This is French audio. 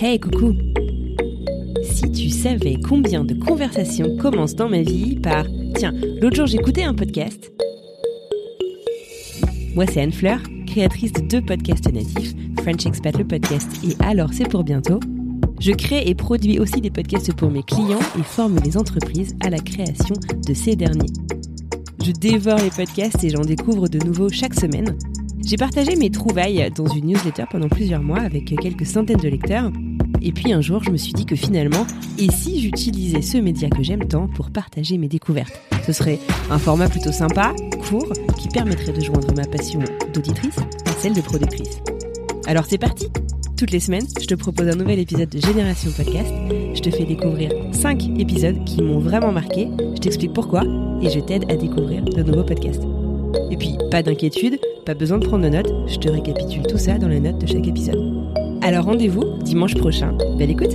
Hey coucou Si tu savais combien de conversations commencent dans ma vie par Tiens, l'autre jour j'écoutais un podcast. Moi c'est Anne Fleur, créatrice de deux podcasts natifs, French Expat le podcast et Alors c'est pour bientôt. Je crée et produis aussi des podcasts pour mes clients et forme les entreprises à la création de ces derniers. Je dévore les podcasts et j'en découvre de nouveaux chaque semaine. J'ai partagé mes trouvailles dans une newsletter pendant plusieurs mois avec quelques centaines de lecteurs. Et puis un jour, je me suis dit que finalement, et si j'utilisais ce média que j'aime tant pour partager mes découvertes? Ce serait un format plutôt sympa, court, qui permettrait de joindre ma passion d'auditrice à celle de productrice. Alors c'est parti Toutes les semaines, je te propose un nouvel épisode de Génération Podcast. Je te fais découvrir 5 épisodes qui m'ont vraiment marqué, je t'explique pourquoi, et je t'aide à découvrir de nouveaux podcasts. Et puis, pas d'inquiétude, pas besoin de prendre de notes, je te récapitule tout ça dans les notes de chaque épisode. Alors rendez-vous dimanche prochain. Belle écoute